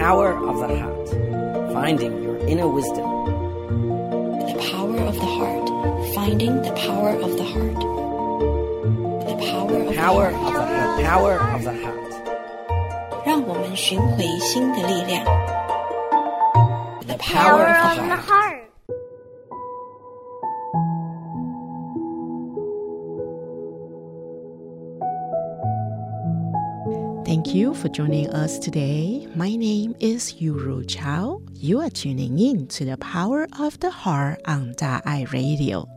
power of the heart. Finding your inner wisdom. The power of the heart. Finding the power of the heart. The power of Power the of heart. the heart. Power of the heart. 让我们寻回心的力量。The Power power of of the the heart. For joining us today. My name is Yuru Chao. You are tuning in to the Power of the Heart on Da'ai Radio.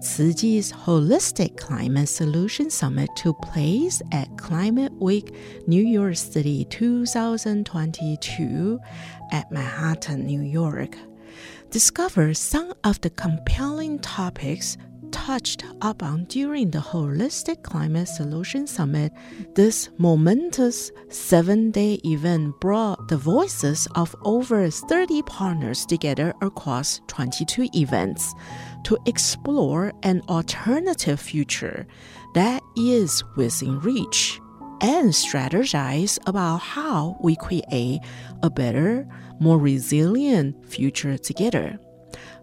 Chi's Holistic Climate Solution Summit took place at Climate Week New York City 2022 at Manhattan, New York. Discover some of the compelling topics touched upon during the Holistic Climate Solution Summit, this momentous seven day event brought the voices of over 30 partners together across 22 events to explore an alternative future that is within reach and strategize about how we create a better, more resilient future together.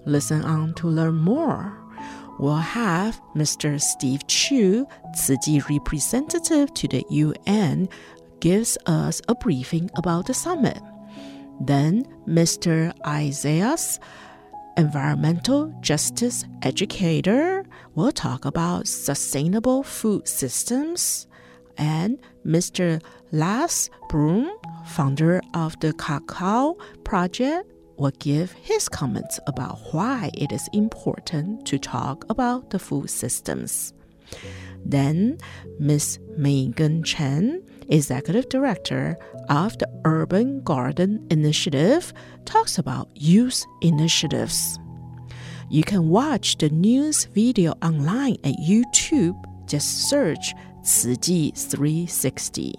Listen on to learn more we'll have Mr. Steve Chu, Tzu representative to the UN, gives us a briefing about the summit. Then Mr. Isaiah's environmental justice educator will talk about sustainable food systems. And Mr. Lars Brun, founder of the Cacao Project, will give his comments about why it is important to talk about the food systems. Then, Ms. Megan Chen, Executive Director of the Urban Garden Initiative, talks about youth initiatives. You can watch the news video online at YouTube. Just search 慈济 360.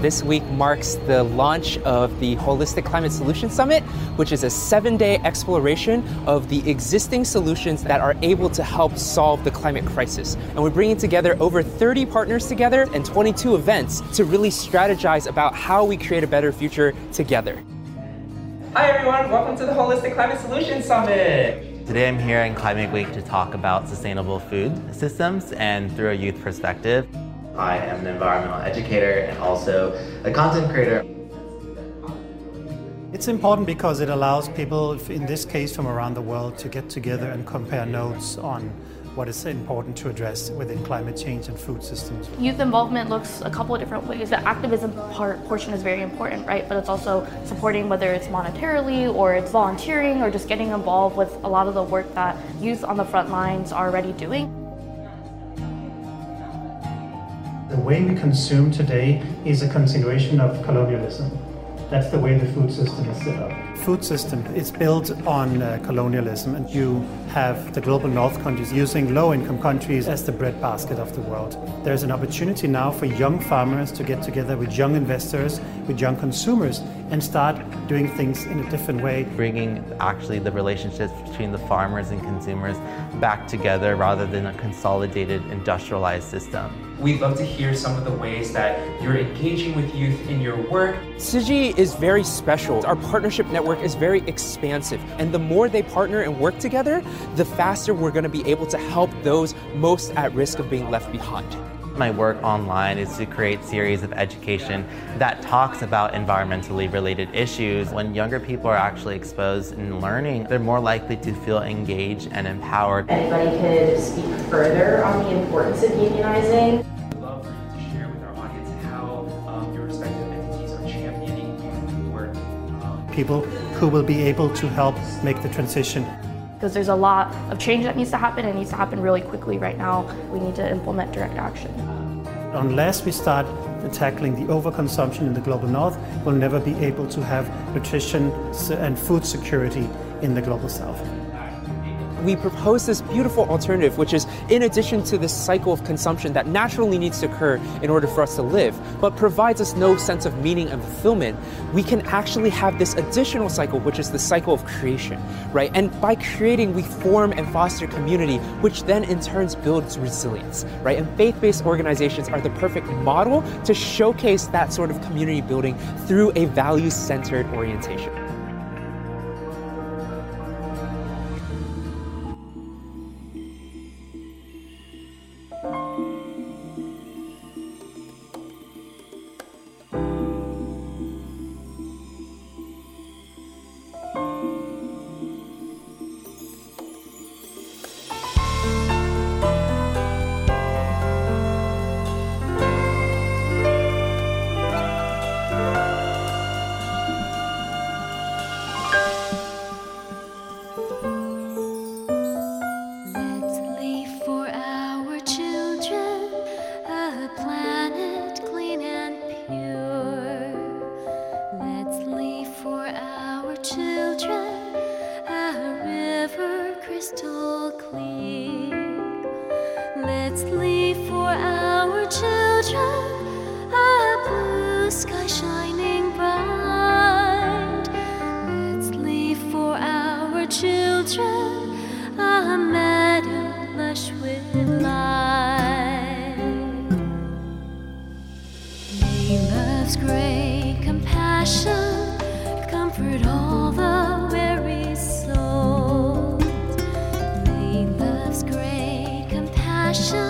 This week marks the launch of the Holistic Climate Solution Summit, which is a seven day exploration of the existing solutions that are able to help solve the climate crisis. And we're bringing together over 30 partners together and 22 events to really strategize about how we create a better future together. Hi, everyone. Welcome to the Holistic Climate Solution Summit. Today I'm here in Climate Week to talk about sustainable food systems and through a youth perspective. I am an environmental educator and also a content creator. It's important because it allows people, in this case from around the world, to get together and compare notes on what is important to address within climate change and food systems. Youth involvement looks a couple of different ways. The activism part portion is very important, right? But it's also supporting whether it's monetarily or it's volunteering or just getting involved with a lot of the work that youth on the front lines are already doing. Way we consume today is a continuation of colonialism. That's the way the food system is set up. Food system is built on uh, colonialism, and you have the global north countries using low-income countries as the breadbasket of the world. There's an opportunity now for young farmers to get together with young investors, with young consumers, and start doing things in a different way. Bringing actually the relationships between the farmers and consumers back together rather than a consolidated industrialized system. We'd love to hear some of the ways that you're engaging with youth in your work. Tzu Chi is very special. Our partnership network is very expansive, and the more they partner and work together, the faster we're going to be able to help those most at risk of being left behind. My work online is to create series of education that talks about environmentally related issues. When younger people are actually exposed and learning, they're more likely to feel engaged and empowered. Anybody could speak further on the importance of unionizing. We'd love for you to share with our audience how um, your respective entities are championing youth work. People who will be able to help make the transition. Because there's a lot of change that needs to happen and needs to happen really quickly right now. We need to implement direct action. Unless we start tackling the overconsumption in the global north, we'll never be able to have nutrition and food security in the global south. We propose this beautiful alternative, which is in addition to this cycle of consumption that naturally needs to occur in order for us to live, but provides us no sense of meaning and fulfillment, we can actually have this additional cycle, which is the cycle of creation, right? And by creating, we form and foster community, which then in turns builds resilience, right? And faith based organizations are the perfect model to showcase that sort of community building through a value centered orientation. 生。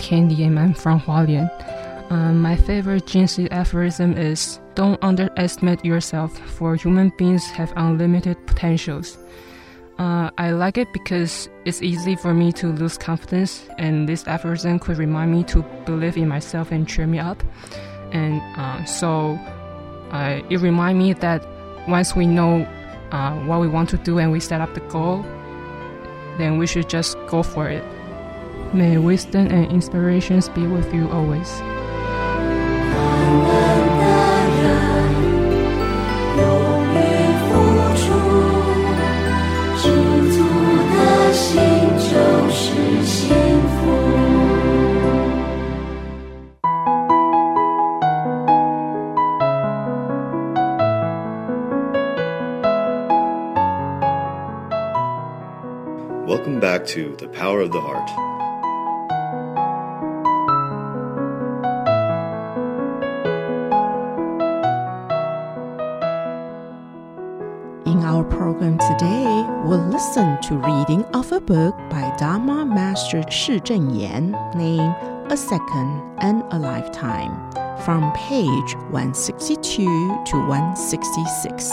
Candy and I'm from Hualien. Um, my favorite Jing Si aphorism is Don't underestimate yourself, for human beings have unlimited potentials. Uh, I like it because it's easy for me to lose confidence, and this aphorism could remind me to believe in myself and cheer me up. And uh, so uh, it reminds me that once we know uh, what we want to do and we set up the goal, then we should just go for it. May wisdom and inspirations be with you always. Welcome back to The Power of the Heart. Program today, we'll listen to reading of a book by Dharma Master Shi Zhenyan named A Second and a Lifetime from page 162 to 166.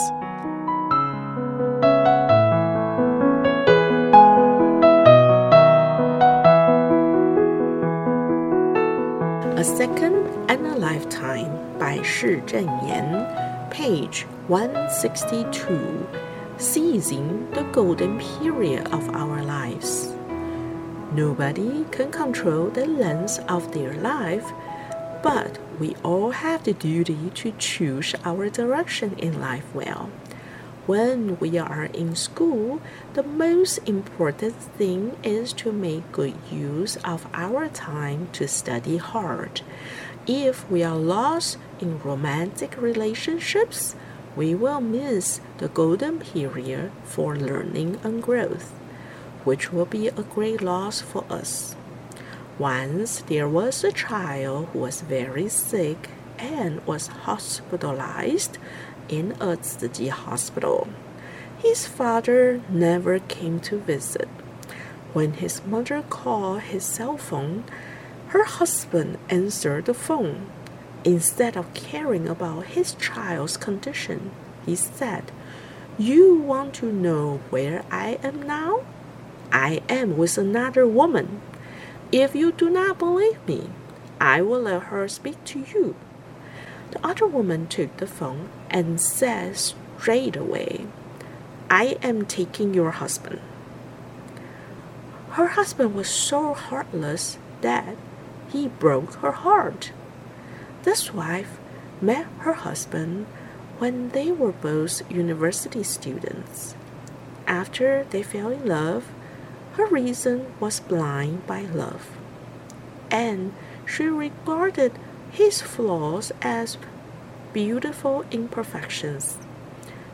A Second and a Lifetime by Shi Zhenyan, page 162, Seizing the Golden Period of Our Lives. Nobody can control the length of their life, but we all have the duty to choose our direction in life well. When we are in school, the most important thing is to make good use of our time to study hard. If we are lost in romantic relationships, we will miss the golden period for learning and growth, which will be a great loss for us. Once there was a child who was very sick and was hospitalized in a city hospital. His father never came to visit. When his mother called his cell phone, her husband answered the phone. Instead of caring about his child's condition, he said, You want to know where I am now? I am with another woman. If you do not believe me, I will let her speak to you. The other woman took the phone and said straight away, I am taking your husband. Her husband was so heartless that he broke her heart. This wife met her husband when they were both university students. After they fell in love, her reason was blind by love, and she regarded his flaws as beautiful imperfections.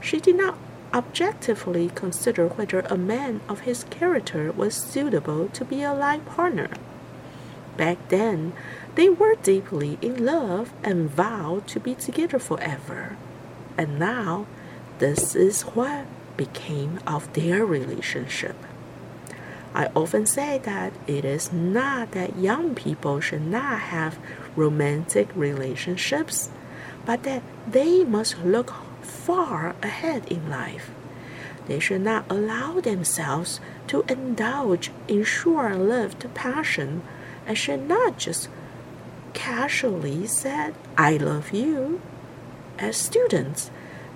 She did not objectively consider whether a man of his character was suitable to be a life partner. Back then, they were deeply in love and vowed to be together forever. And now, this is what became of their relationship. I often say that it is not that young people should not have romantic relationships, but that they must look far ahead in life. They should not allow themselves to indulge in short lived passion and should not just casually said, I love you. As students,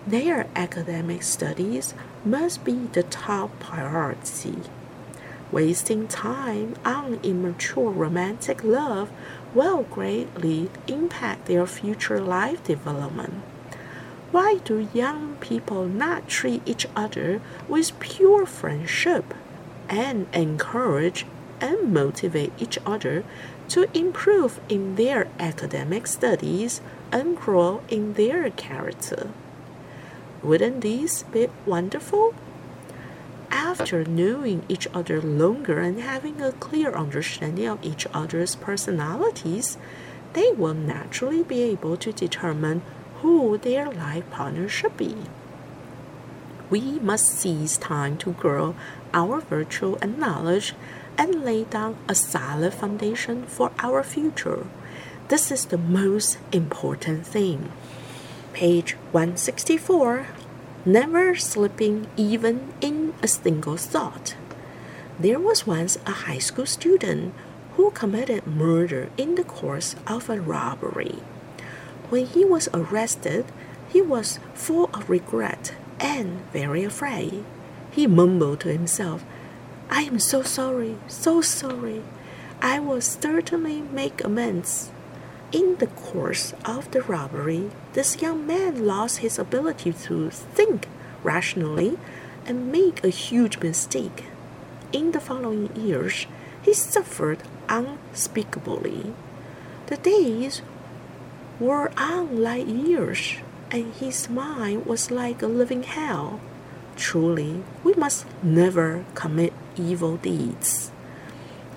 their academic studies must be the top priority. Wasting time on immature romantic love will greatly impact their future life development. Why do young people not treat each other with pure friendship and encourage and motivate each other to improve in their academic studies and grow in their character? Wouldn't this be wonderful? After knowing each other longer and having a clear understanding of each other's personalities, they will naturally be able to determine who their life partner should be. We must seize time to grow our virtue and knowledge and lay down a solid foundation for our future. This is the most important thing. Page 164 never slipping even in a single thought. There was once a high school student who committed murder in the course of a robbery. When he was arrested, he was full of regret and very afraid. He mumbled to himself, I am so sorry, so sorry. I will certainly make amends. In the course of the robbery, this young man lost his ability to think rationally and make a huge mistake. In the following years, he suffered unspeakably. The days were on like years, and his mind was like a living hell. Truly, we must never commit evil deeds.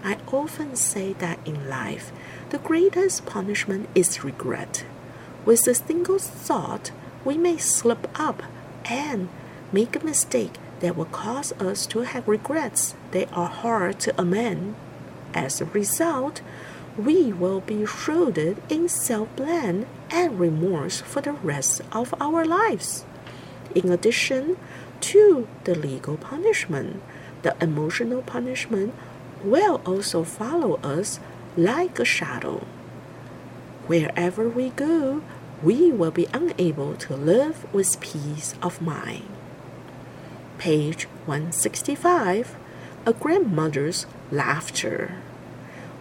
I often say that in life, the greatest punishment is regret. With a single thought, we may slip up and make a mistake that will cause us to have regrets that are hard to amend. As a result, we will be shrouded in self blame and remorse for the rest of our lives. In addition to the legal punishment, the emotional punishment will also follow us like a shadow. Wherever we go, we will be unable to live with peace of mind. Page 165 A Grandmother's Laughter.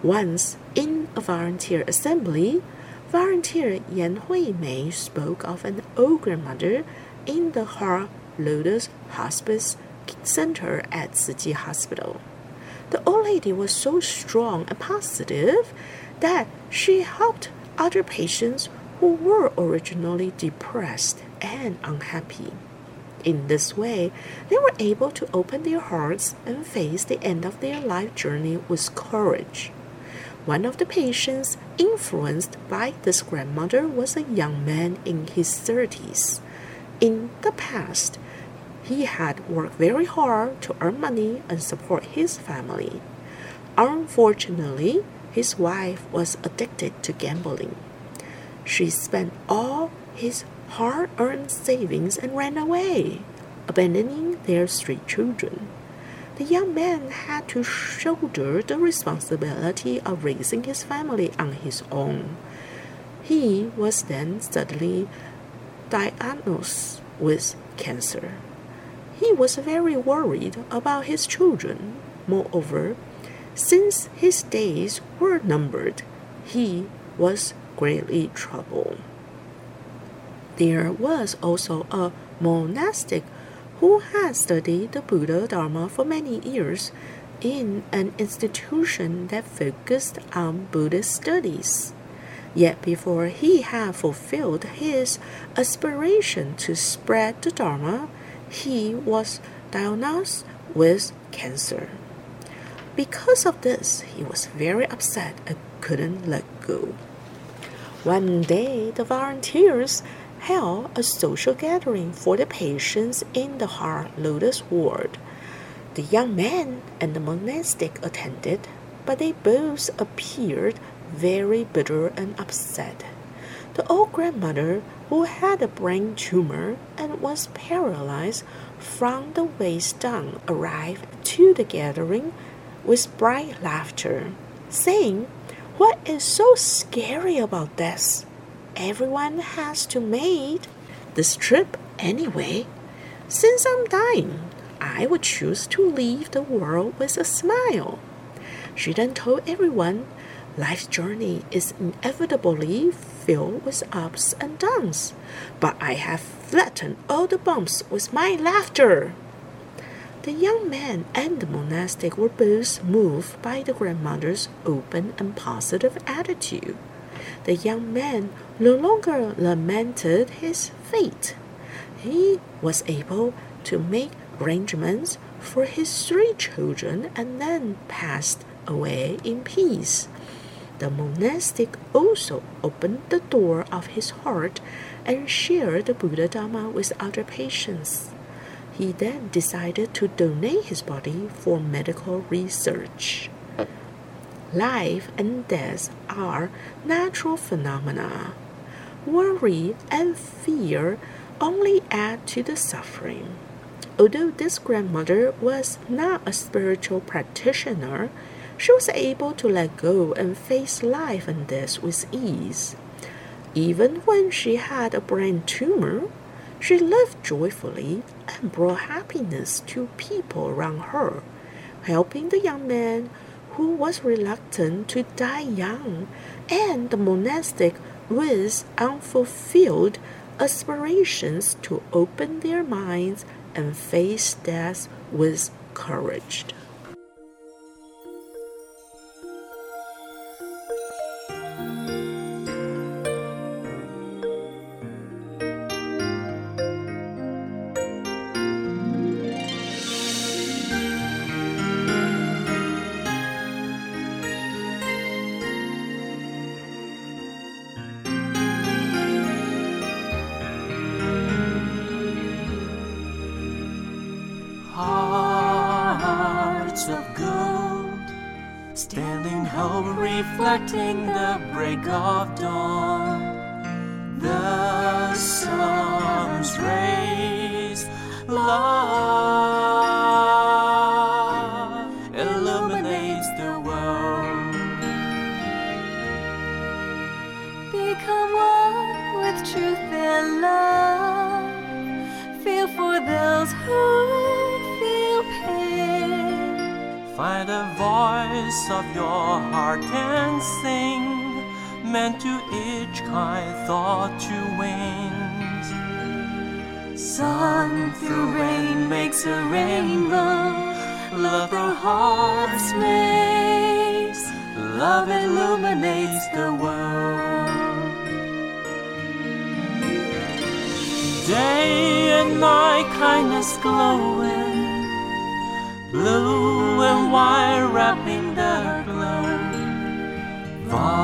Once in a volunteer assembly, volunteer Yan Hui Mei spoke of an old grandmother in the Heart Lotus Hospice Center at Chi Hospital. The old lady was so strong and positive that she helped other patients who were originally depressed and unhappy. In this way, they were able to open their hearts and face the end of their life journey with courage. One of the patients influenced by this grandmother was a young man in his 30s. In the past, he had worked very hard to earn money and support his family. Unfortunately, his wife was addicted to gambling. She spent all his hard earned savings and ran away, abandoning their three children. The young man had to shoulder the responsibility of raising his family on his own. He was then suddenly diagnosed with cancer. He was very worried about his children. Moreover, since his days were numbered, he was greatly troubled. There was also a monastic who had studied the Buddha Dharma for many years in an institution that focused on Buddhist studies. Yet before he had fulfilled his aspiration to spread the Dharma, he was diagnosed with cancer. Because of this, he was very upset and couldn't let go. One day, the volunteers held a social gathering for the patients in the Heart Lotus ward. The young man and the monastic attended, but they both appeared very bitter and upset. The old grandmother, who had a brain tumor and was paralyzed from the waist down, arrived to the gathering with bright laughter, saying what is so scary about this? Everyone has to make this trip anyway. Since I'm dying, I would choose to leave the world with a smile. She then told everyone life's journey is inevitably filled with ups and downs, but I have flattened all the bumps with my laughter. The young man and the monastic were both moved by the grandmother's open and positive attitude. The young man no longer lamented his fate. He was able to make arrangements for his three children and then passed away in peace. The monastic also opened the door of his heart and shared the Buddha Dharma with other patients. He then decided to donate his body for medical research. Life and death are natural phenomena. Worry and fear only add to the suffering. Although this grandmother was not a spiritual practitioner, she was able to let go and face life and death with ease. Even when she had a brain tumor, she lived joyfully and brought happiness to people around her, helping the young man who was reluctant to die young and the monastic with unfulfilled aspirations to open their minds and face death with courage. Heart and sing, meant to each kind thought to wings. Sun through rain makes a rainbow, love through hearts makes, love illuminates the world. Day and night, kindness glowing, blue and white wrapping. Volunteers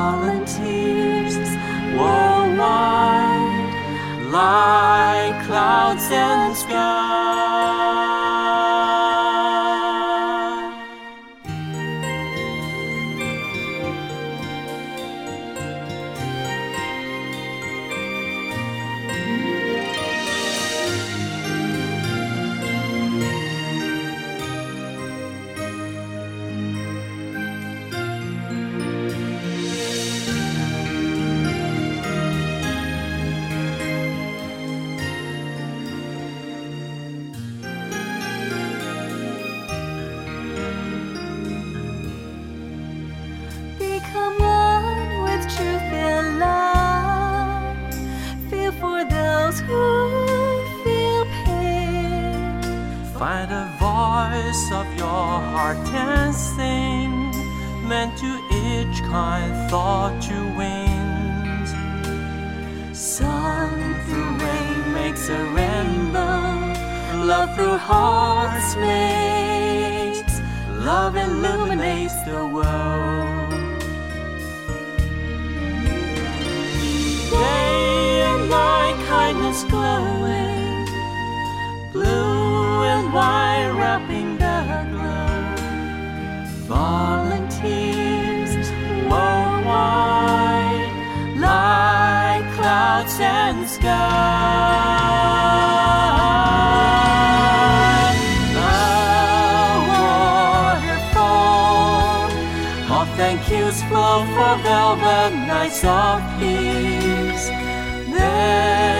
Become one with truth and love. Feel for those who feel pain. Find a voice of your heart and sing, meant to each kind thought to wings. Sun through rain makes a rainbow, love through hearts makes, love illuminates the world. Kindness glowing, blue and white wrapping the glow. Volunteers worldwide, like clouds and sky. The waterfall of thank yous flow for velvet nights of peace. Then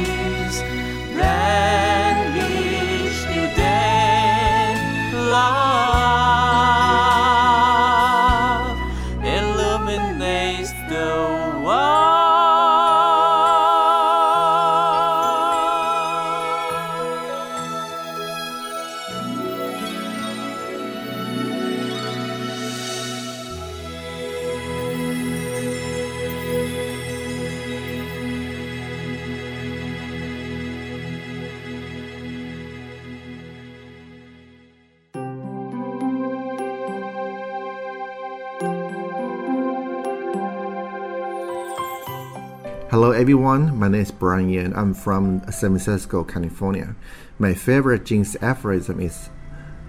everyone, my name is Brian Yan. I'm from San Francisco, California. My favorite Jing Si aphorism is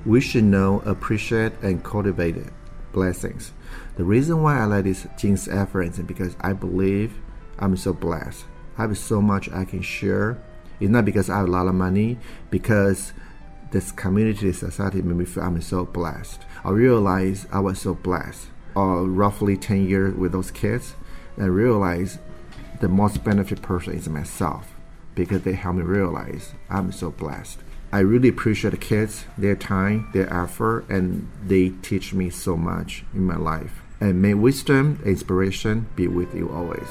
we should know, appreciate, and cultivate blessings. The reason why I like this Jing Si aphorism is because I believe I'm so blessed. I have so much I can share. It's not because I have a lot of money, because this community, this society made me feel I'm so blessed. I realized I was so blessed. Uh, roughly 10 years with those kids, I realized the most benefit person is myself because they help me realize I'm so blessed. I really appreciate the kids, their time, their effort, and they teach me so much in my life. And may wisdom and inspiration be with you always.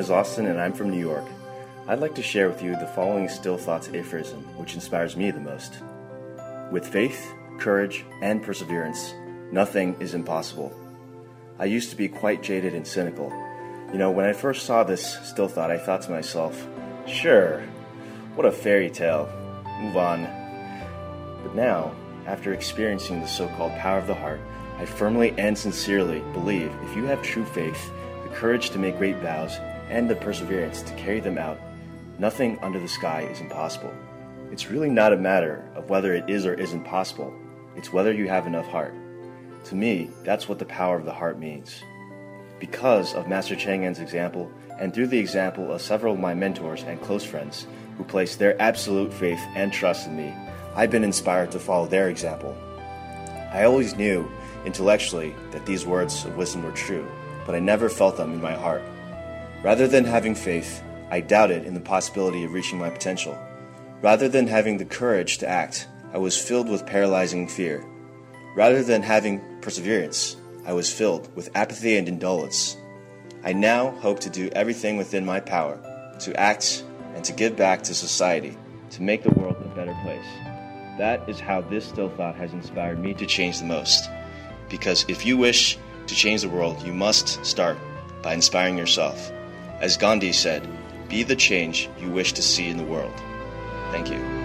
Is Austin and I'm from New York. I'd like to share with you the following still thoughts aphorism, which inspires me the most. With faith, courage, and perseverance, nothing is impossible. I used to be quite jaded and cynical. You know, when I first saw this still thought, I thought to myself, sure, what a fairy tale. Move on. But now, after experiencing the so called power of the heart, I firmly and sincerely believe if you have true faith, the courage to make great vows, and the perseverance to carry them out, nothing under the sky is impossible. It's really not a matter of whether it is or isn't possible, it's whether you have enough heart. To me, that's what the power of the heart means. Because of Master Cheng Yen's example, and through the example of several of my mentors and close friends who placed their absolute faith and trust in me, I've been inspired to follow their example. I always knew, intellectually, that these words of wisdom were true, but I never felt them in my heart. Rather than having faith, I doubted in the possibility of reaching my potential. Rather than having the courage to act, I was filled with paralyzing fear. Rather than having perseverance, I was filled with apathy and indolence. I now hope to do everything within my power to act and to give back to society, to make the world a better place. That is how this still thought has inspired me to change the most. Because if you wish to change the world, you must start by inspiring yourself. As Gandhi said, be the change you wish to see in the world. Thank you.